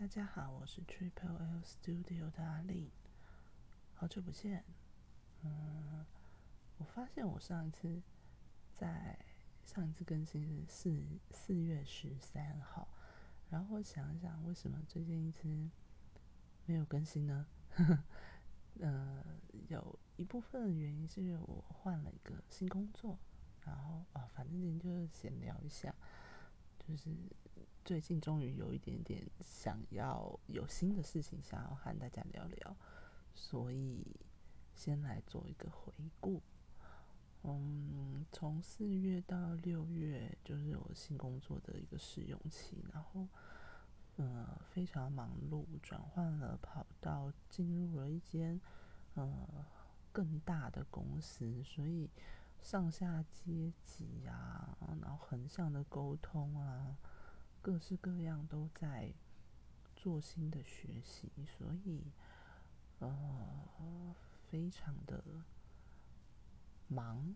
大家好，我是 Triple L Studio 的阿丽，好久不见。嗯，我发现我上一次在上一次更新是四四月十三号，然后我想一想，为什么最近一直没有更新呢？呵 呵呃，有一部分的原因是因为我换了一个新工作，然后啊，反正今天就是闲聊一下，就是。最近终于有一点点想要有新的事情想要和大家聊聊，所以先来做一个回顾。嗯，从四月到六月就是我新工作的一个试用期，然后呃非常忙碌，转换了跑道，进入了一间呃更大的公司，所以上下阶级啊，然后横向的沟通啊。各式各样都在做新的学习，所以呃非常的忙，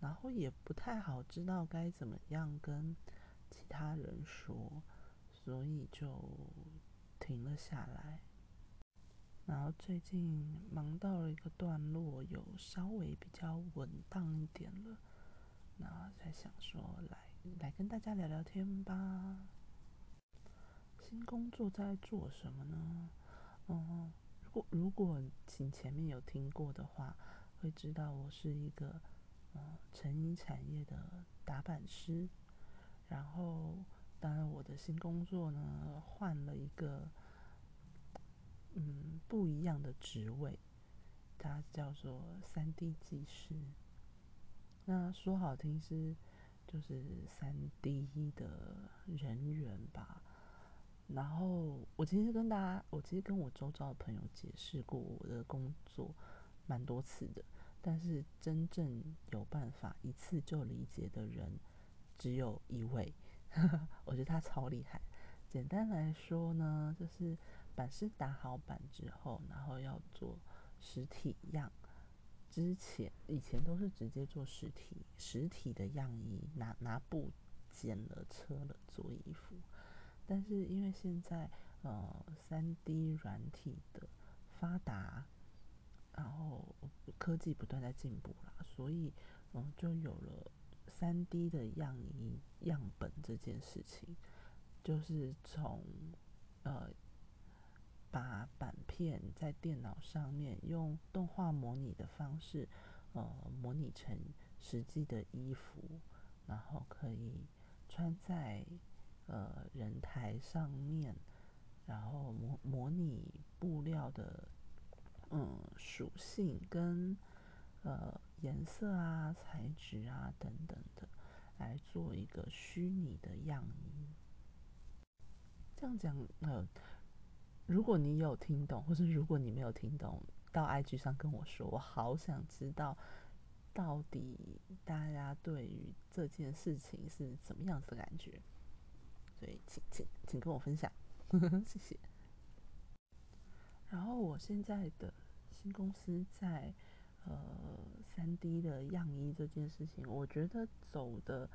然后也不太好知道该怎么样跟其他人说，所以就停了下来。然后最近忙到了一个段落，有稍微比较稳当一点了，然后才想说来来跟大家聊聊天吧。新工作在做什么呢？嗯，如果如果请前面有听过的话，会知道我是一个嗯成衣产业的打板师。然后，当然我的新工作呢，换了一个嗯不一样的职位，它叫做三 D 技师。那说好听是就是三 D 的人员吧。然后我其实跟大家，我其实跟我周遭的朋友解释过我的工作蛮多次的，但是真正有办法一次就理解的人只有一位，我觉得他超厉害。简单来说呢，就是板师打好板之后，然后要做实体样，之前以前都是直接做实体实体的样衣，拿拿布剪了、车了做衣服。但是因为现在呃三 D 软体的发达，然后科技不断在进步啦，所以嗯就有了三 D 的样衣样本这件事情，就是从呃把板片在电脑上面用动画模拟的方式呃模拟成实际的衣服，然后可以穿在。呃，人台上面，然后模模拟布料的嗯属性跟呃颜色啊、材质啊等等的，来做一个虚拟的样衣。这样讲，呃，如果你有听懂，或者如果你没有听懂，到 IG 上跟我说，我好想知道到底大家对于这件事情是怎么样子的感觉。所以，请请请跟我分享，谢谢。然后，我现在的新公司在呃三 D 的样衣这件事情，我觉得走的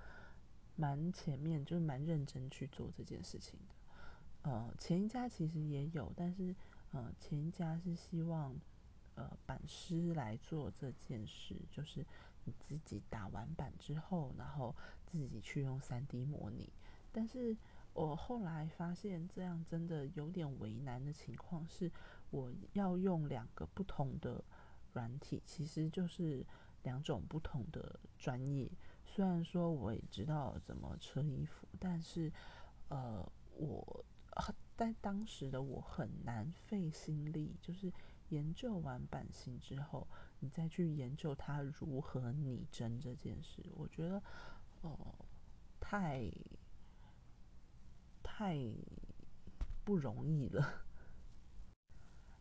蛮前面，就是蛮认真去做这件事情的。呃，前一家其实也有，但是呃前一家是希望呃板师来做这件事，就是你自己打完板之后，然后自己去用三 D 模拟，但是。我后来发现，这样真的有点为难的情况是，我要用两个不同的软体，其实就是两种不同的专业。虽然说我也知道怎么车衣服，但是，呃，我在当时的我很难费心力，就是研究完版型之后，你再去研究它如何拟真这件事，我觉得，哦，太。太不容易了。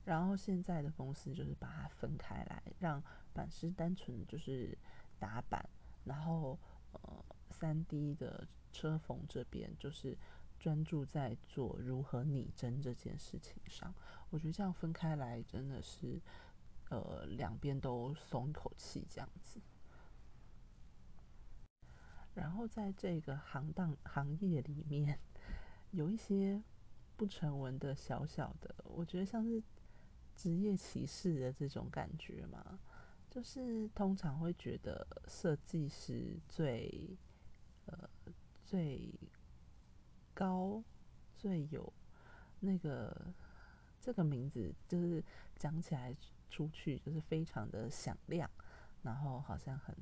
然后现在的公司就是把它分开来，让板师单纯就是打板，然后呃三 D 的车缝这边就是专注在做如何拟真这件事情上。我觉得这样分开来真的是呃两边都松一口气这样子。然后在这个行当行业里面。有一些不成文的小小的，我觉得像是职业歧视的这种感觉嘛。就是通常会觉得设计师最呃最高最有那个这个名字，就是讲起来出去就是非常的响亮，然后好像很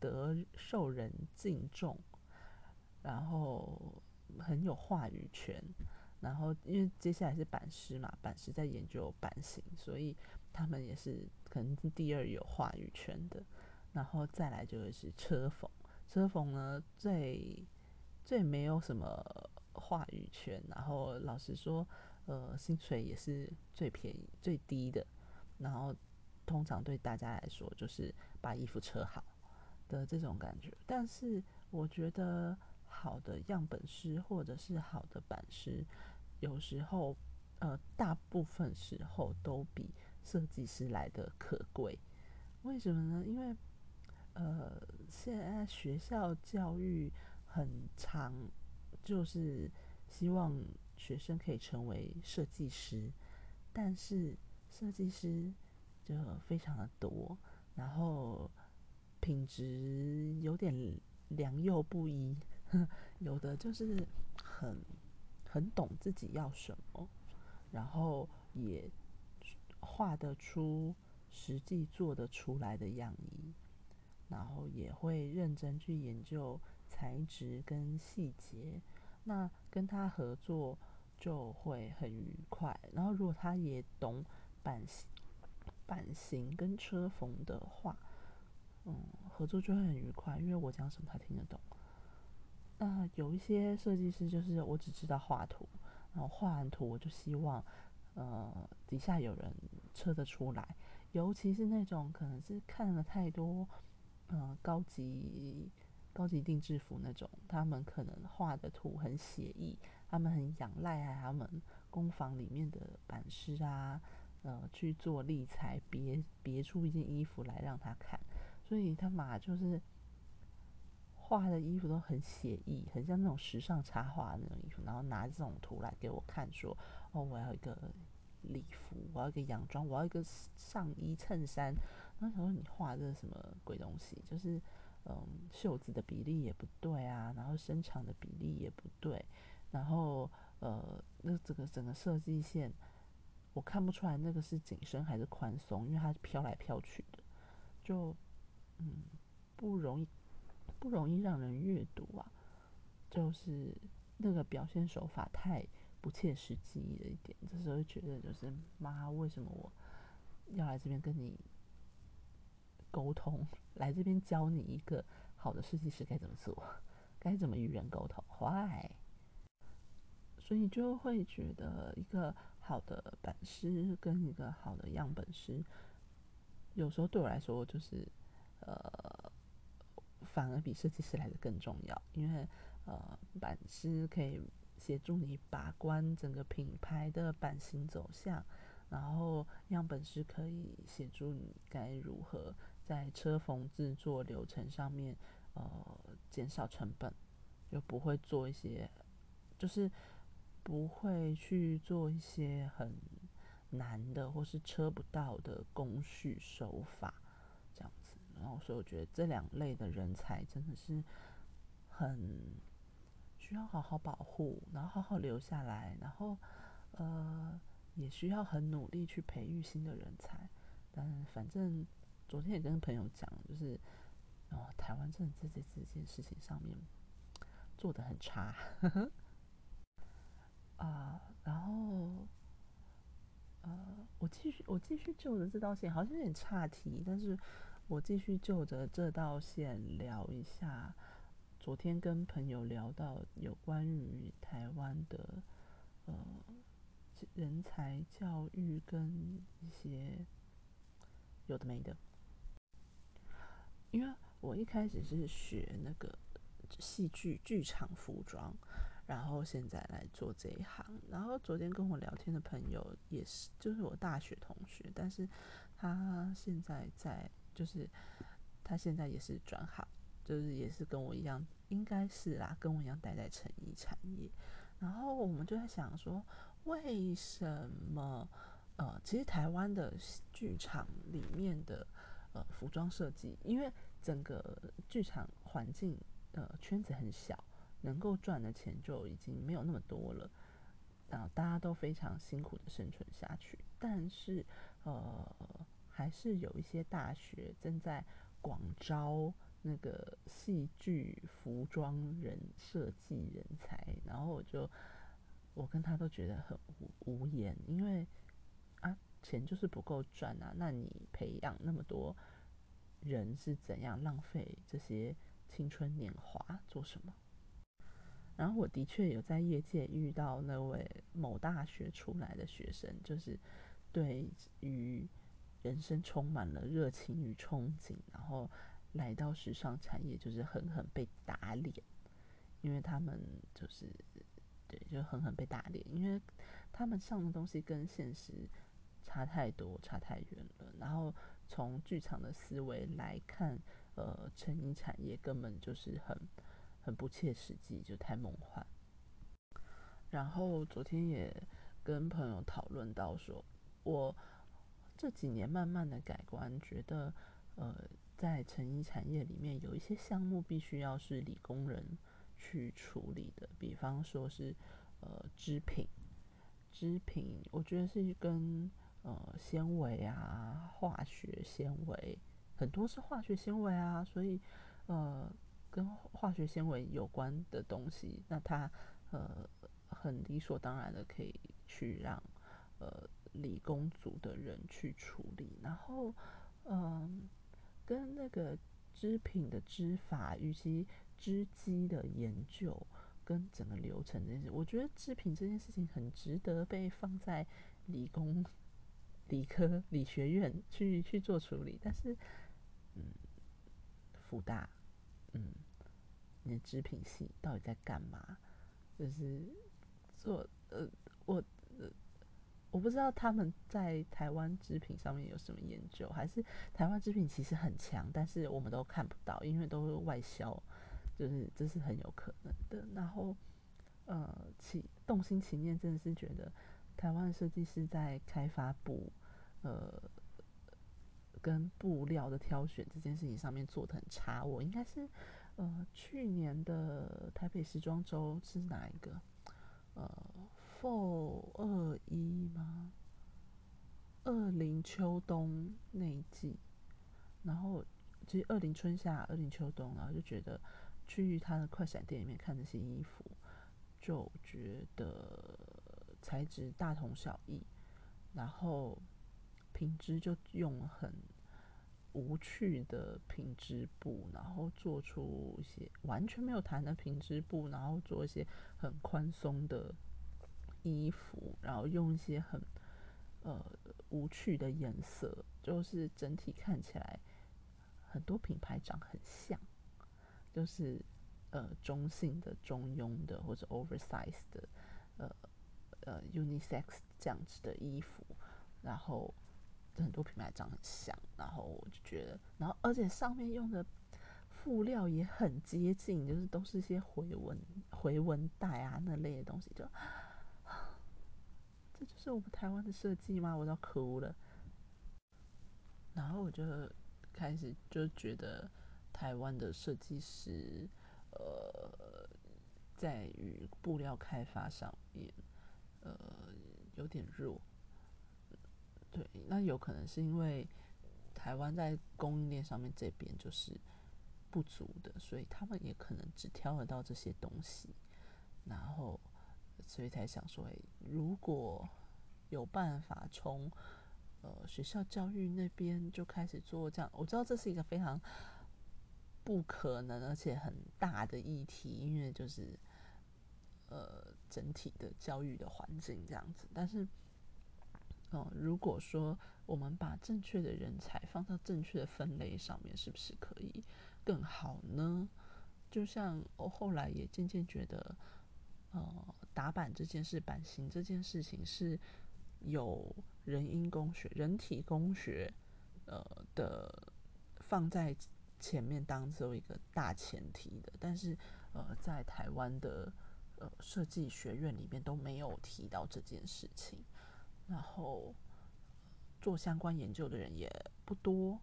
得受人敬重，然后很有话语权。然后因为接下来是版师嘛，版师在研究版型，所以他们也是可能是第二有话语权的。然后再来就是车缝，车缝呢最最没有什么话语权，然后老实说，呃，薪水也是最便宜最低的。然后通常对大家来说就是把衣服车好的这种感觉。但是我觉得好的样本师或者是好的版师。有时候，呃，大部分时候都比设计师来的可贵。为什么呢？因为，呃，现在学校教育很长，就是希望学生可以成为设计师，但是设计师就非常的多，然后品质有点良莠不一，有的就是很。很懂自己要什么，然后也画得出实际做得出来的样衣，然后也会认真去研究材质跟细节。那跟他合作就会很愉快。然后如果他也懂版型、版型跟车缝的话，嗯，合作就会很愉快，因为我讲什么他听得懂。那有一些设计师就是我只知道画图，然后画完图我就希望，呃，底下有人车得出来。尤其是那种可能是看了太多，呃，高级高级定制服那种，他们可能画的图很写意，他们很仰赖啊，他们工坊里面的版师啊，呃，去做立裁，别别出一件衣服来让他看，所以他嘛就是。画的衣服都很写意，很像那种时尚插画那种衣服，然后拿这种图来给我看，说：“哦，我要一个礼服，我要一个洋装，我要一个上衣衬衫。”那时候你画这什么鬼东西？就是嗯，袖子的比例也不对啊，然后身长的比例也不对，然后呃，那这个整个设计线我看不出来那个是紧身还是宽松，因为它是飘来飘去的，就嗯不容易。不容易让人阅读啊，就是那个表现手法太不切实际了一点。这时候觉得就是妈，为什么我要来这边跟你沟通，来这边教你一个好的设计师该怎么做，该怎么与人沟通？坏，所以就会觉得一个好的版师跟一个好的样本师，有时候对我来说就是呃。反而比设计师来的更重要，因为呃，版师可以协助你把关整个品牌的版型走向，然后样本师可以协助你该如何在车缝制作流程上面呃减少成本，就不会做一些就是不会去做一些很难的或是车不到的工序手法。然后，所以我觉得这两类的人才真的是很需要好好保护，然后好好留下来，然后呃，也需要很努力去培育新的人才。但反正昨天也跟朋友讲，就是哦，台湾真的在这这件事情上面做的很差 啊。然后呃，我继续我继续就着这道线，好像有点岔题，但是。我继续就着这道线聊一下，昨天跟朋友聊到有关于台湾的呃人才教育跟一些有的没的，因为我一开始是学那个戏剧剧场服装，然后现在来做这一行，然后昨天跟我聊天的朋友也是，就是我大学同学，但是他现在在。就是他现在也是转行，就是也是跟我一样，应该是啦，跟我一样待在成衣产业。然后我们就在想说，为什么呃，其实台湾的剧场里面的呃服装设计，因为整个剧场环境呃圈子很小，能够赚的钱就已经没有那么多了。啊，大家都非常辛苦的生存下去，但是呃，还是有一些大学正在广招那个戏剧服装人设计人才，然后我就我跟他都觉得很无无言，因为啊，钱就是不够赚啊，那你培养那么多人是怎样浪费这些青春年华做什么？然后我的确有在业界遇到那位某大学出来的学生，就是对于人生充满了热情与憧憬，然后来到时尚产业就是狠狠被打脸，因为他们就是对，就狠狠被打脸，因为他们上的东西跟现实差太多，差太远了。然后从剧场的思维来看，呃，成衣产业根本就是很。很不切实际，就太梦幻。然后昨天也跟朋友讨论到，说我这几年慢慢的改观，觉得呃，在成衣产业里面有一些项目必须要是理工人去处理的，比方说是呃织品，织品我觉得是跟呃纤维啊，化学纤维很多是化学纤维啊，所以呃。跟化学纤维有关的东西，那它呃很理所当然的可以去让呃理工组的人去处理，然后嗯跟那个织品的织法以及织机的研究跟整个流程这件事，我觉得织品这件事情很值得被放在理工理科理学院去去做处理，但是嗯复大嗯。你的织品系到底在干嘛？就是做呃，我，我不知道他们在台湾织品上面有什么研究，还是台湾织品其实很强，但是我们都看不到，因为都是外销，就是这是很有可能的。然后呃，起动心起念，真的是觉得台湾设计师在开发布呃跟布料的挑选这件事情上面做的很差，我应该是。呃，去年的台北时装周是哪一个？呃二二一吗？二零秋冬那一季，然后其实二零春夏、二零秋冬，然后就觉得去他的快闪店里面看那些衣服，就觉得材质大同小异，然后品质就用很。无趣的品质布，然后做出一些完全没有弹的品质布，然后做一些很宽松的衣服，然后用一些很呃无趣的颜色，就是整体看起来很多品牌长很像，就是呃中性的、中庸的或者 oversize 的呃呃 unisex 这样子的衣服，然后。很多品牌长很像，然后我就觉得，然后而且上面用的布料也很接近，就是都是一些回纹、回纹带啊那类的东西，就这就是我们台湾的设计吗？我要哭了。然后我就开始就觉得台湾的设计师，呃，在于布料开发上面，呃，有点弱。对，那有可能是因为台湾在供应链上面这边就是不足的，所以他们也可能只挑得到这些东西，然后所以才想说，哎，如果有办法从呃学校教育那边就开始做这样，我知道这是一个非常不可能而且很大的议题，因为就是呃整体的教育的环境这样子，但是。哦，如果说我们把正确的人才放到正确的分类上面，是不是可以更好呢？就像我后来也渐渐觉得，呃，打板这件事、版型这件事情是有人因工学、人体工学，呃的放在前面当做一个大前提的。但是，呃，在台湾的。呃设计学院里面都没有提到这件事情，然后做相关研究的人也不多，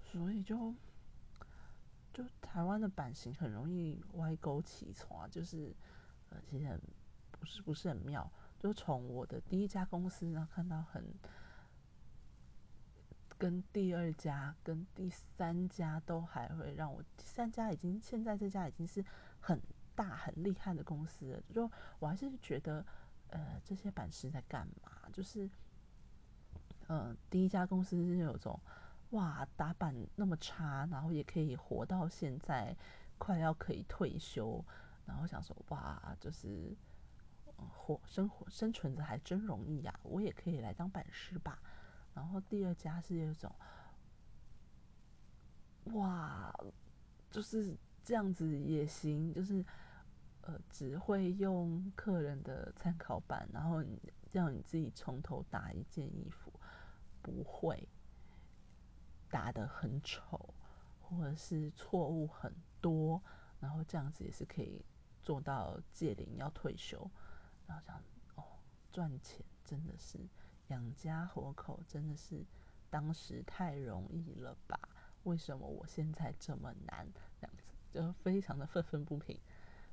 所以就就台湾的版型很容易歪钩起错，就是其实很不是不是很妙，就从我的第一家公司呢看到很。跟第二家、跟第三家都还会让我，第三家已经现在这家已经是很大很厉害的公司了。就我还是觉得，呃，这些板师在干嘛？就是，呃，第一家公司是有种，哇，打板那么差，然后也可以活到现在，快要可以退休，然后想说，哇，就是活生活生存着还真容易呀，我也可以来当板师吧。然后第二家是那种，哇，就是这样子也行，就是呃，只会用客人的参考版，然后让你自己从头打一件衣服，不会打的很丑，或者是错误很多，然后这样子也是可以做到借龄要退休，然后想哦，赚钱真的是。养家活口真的是当时太容易了吧？为什么我现在这么难？这样子就非常的愤愤不平。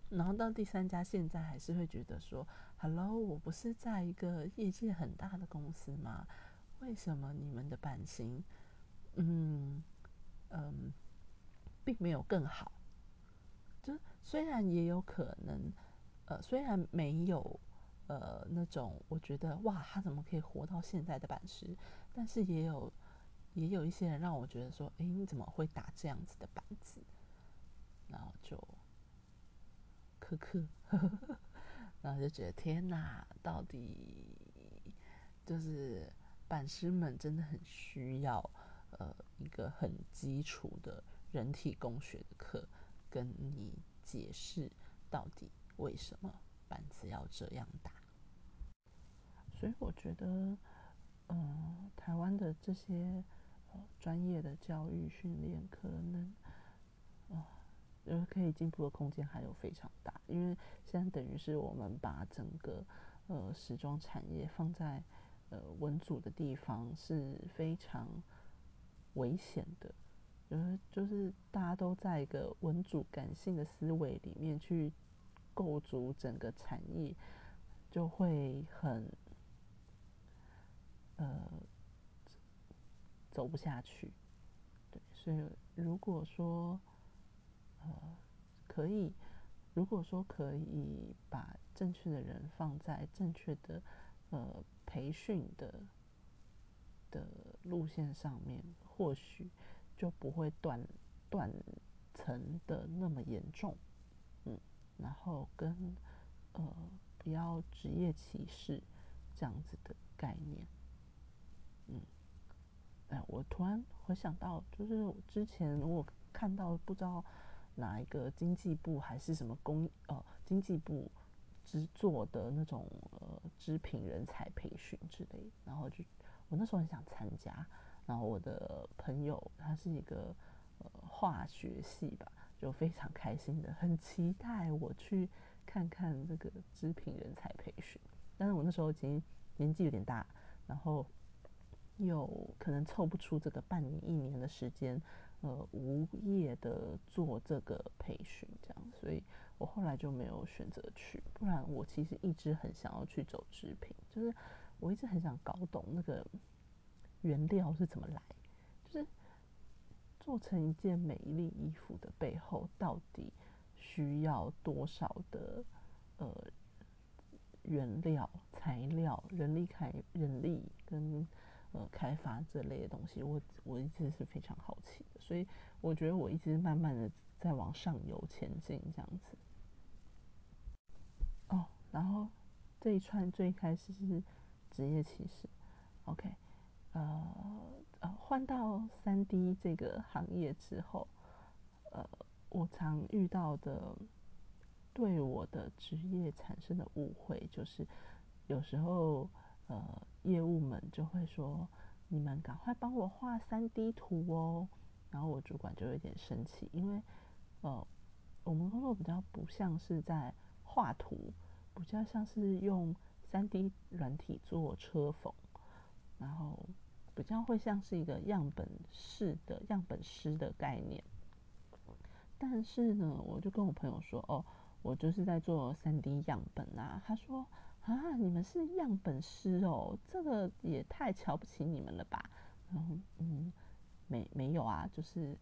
然后到第三家，现在还是会觉得说：“Hello，我不是在一个业界很大的公司吗？为什么你们的版型，嗯嗯，并没有更好？虽然也有可能，呃，虽然没有。”呃，那种我觉得哇，他怎么可以活到现在的版师？但是也有也有一些人让我觉得说，哎，你怎么会打这样子的板子？然后就苛刻，然后就觉得天哪，到底就是板师们真的很需要呃一个很基础的人体工学的课，跟你解释到底为什么板子要这样打。所以我觉得，嗯，台湾的这些呃专业的教育训练，可能啊，呃，可以进步的空间还有非常大。因为现在等于是我们把整个呃时装产业放在呃文组的地方是非常危险的，就是大家都在一个文主感性的思维里面去构筑整个产业，就会很。呃，走不下去，对，所以如果说，呃，可以，如果说可以把正确的人放在正确的呃培训的的路线上面，或许就不会断断层的那么严重，嗯，然后跟呃不要职业歧视这样子的概念。嗯，哎，我突然回想到，就是之前我看到不知道哪一个经济部还是什么工呃经济部制作的那种呃织品人才培训之类，然后就我那时候很想参加，然后我的朋友他是一个呃化学系吧，就非常开心的，很期待我去看看这个织品人才培训，但是我那时候已经年纪有点大，然后。有可能凑不出这个半年、一年的时间，呃，无业的做这个培训，这样，所以我后来就没有选择去。不然，我其实一直很想要去走织品，就是我一直很想搞懂那个原料是怎么来，就是做成一件美丽衣服的背后，到底需要多少的呃原料、材料、人力开人力跟。呃，开发这类的东西，我我一直是非常好奇的，所以我觉得我一直慢慢的在往上游前进这样子。哦，然后这一串最开始是职业歧视，OK，呃呃，换到三 D 这个行业之后，呃，我常遇到的对我的职业产生的误会，就是有时候。呃，业务们就会说：“你们赶快帮我画三 D 图哦。”然后我主管就有点生气，因为呃，我们工作比较不像是在画图，比较像是用三 D 软体做车缝，然后比较会像是一个样本式的样本师的概念。但是呢，我就跟我朋友说，哦，我就是在做三 D 样本啊。他说，啊，你们是样本师哦，这个也太瞧不起你们了吧？然后，嗯，没没有啊，就是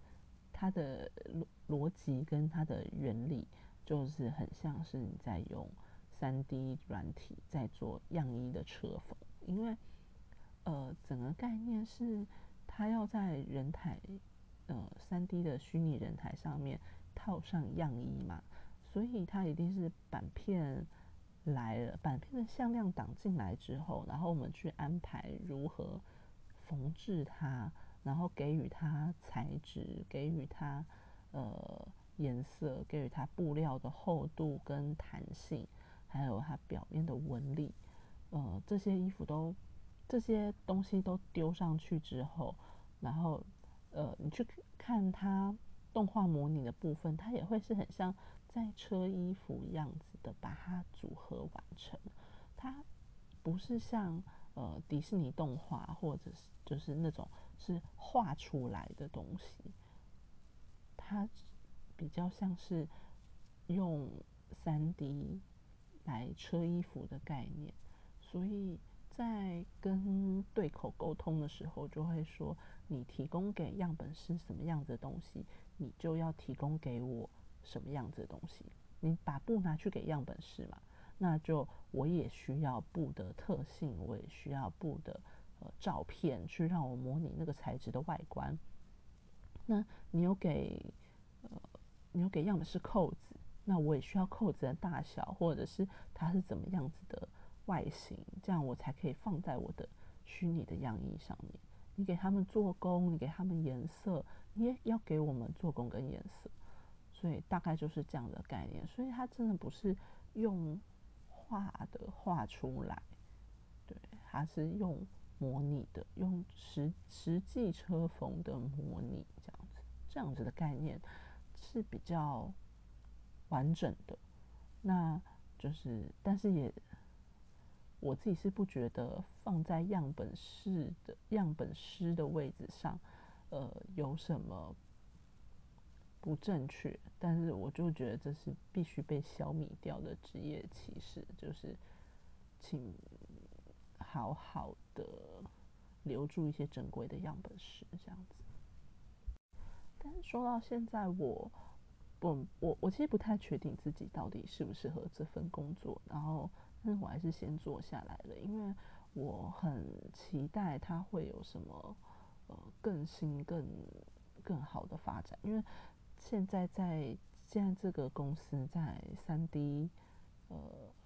它的逻逻辑跟它的原理，就是很像是你在用三 D 软体在做样衣的车缝，因为，呃，整个概念是它要在人台。呃，三 D 的虚拟人台上面套上样衣嘛，所以它一定是板片来了，板片的向量挡进来之后，然后我们去安排如何缝制它，然后给予它材质，给予它呃颜色，给予它布料的厚度跟弹性，还有它表面的纹理，呃，这些衣服都这些东西都丢上去之后，然后。呃，你去看它动画模拟的部分，它也会是很像在车衣服样子的，把它组合完成。它不是像呃迪士尼动画，或者是就是那种是画出来的东西，它比较像是用三 D 来车衣服的概念，所以。在跟对口沟通的时候，就会说你提供给样本师什么样子的东西，你就要提供给我什么样子的东西。你把布拿去给样本师嘛，那就我也需要布的特性，我也需要布的呃照片，去让我模拟那个材质的外观。那你有给呃你有给样本师扣子，那我也需要扣子的大小，或者是它是怎么样子的。外形，这样我才可以放在我的虚拟的样衣上面。你给他们做工，你给他们颜色，你也要给我们做工跟颜色。所以大概就是这样的概念。所以它真的不是用画的画出来，对，它是用模拟的，用实实际车缝的模拟这样子，这样子的概念是比较完整的。那就是，但是也。我自己是不觉得放在样本室的样本师的位置上，呃，有什么不正确？但是我就觉得这是必须被消弭掉的职业歧视，就是请好好的留住一些珍贵的样本师这样子。但是说到现在，我不，我我其实不太确定自己到底适不适合这份工作，然后。但是我还是先做下来了，因为我很期待它会有什么呃更新、更更好的发展。因为现在在现在这个公司在三 D 呃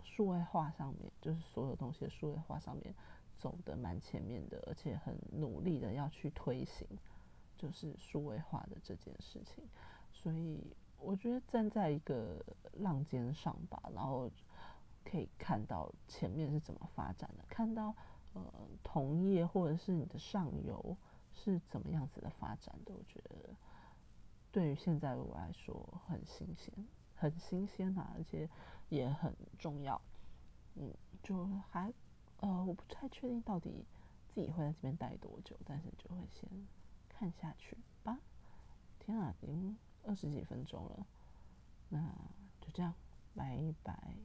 数位化上面，就是所有东西的数位化上面走的蛮前面的，而且很努力的要去推行就是数位化的这件事情。所以我觉得站在一个浪尖上吧，然后。可以看到前面是怎么发展的，看到呃同业或者是你的上游是怎么样子的发展的，我觉得对于现在的我来说很新鲜，很新鲜啊，而且也很重要。嗯，就还呃我不太确定到底自己会在这边待多久，但是就会先看下去吧。天啊，已经二十几分钟了，那就这样，拜拜。